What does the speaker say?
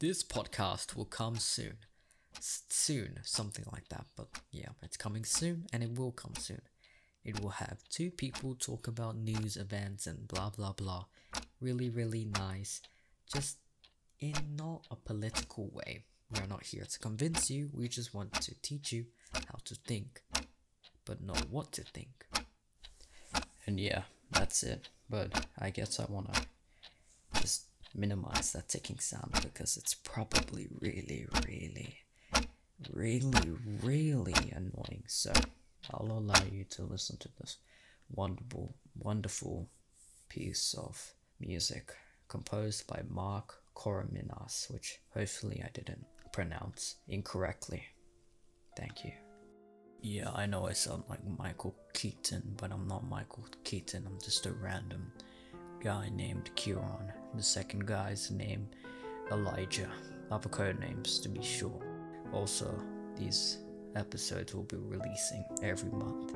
This podcast will come soon. Soon, something like that. But yeah, it's coming soon and it will come soon. It will have two people talk about news events and blah blah blah. Really, really nice. Just in not a political way. We're not here to convince you, we just want to teach you how to think, but not what to think. And yeah, that's it. But I guess I wanna just minimize that ticking sound because it's probably really, really, really, really annoying. So I'll allow you to listen to this wonderful, wonderful piece of music composed by Marc Corominas, which hopefully I didn't pronounce incorrectly. Thank you. Yeah, I know I sound like Michael Keaton, but I'm not Michael Keaton. I'm just a random guy named Keiran. The second guy's name Elijah. Other code names to be sure. Also, these episodes will be releasing every month.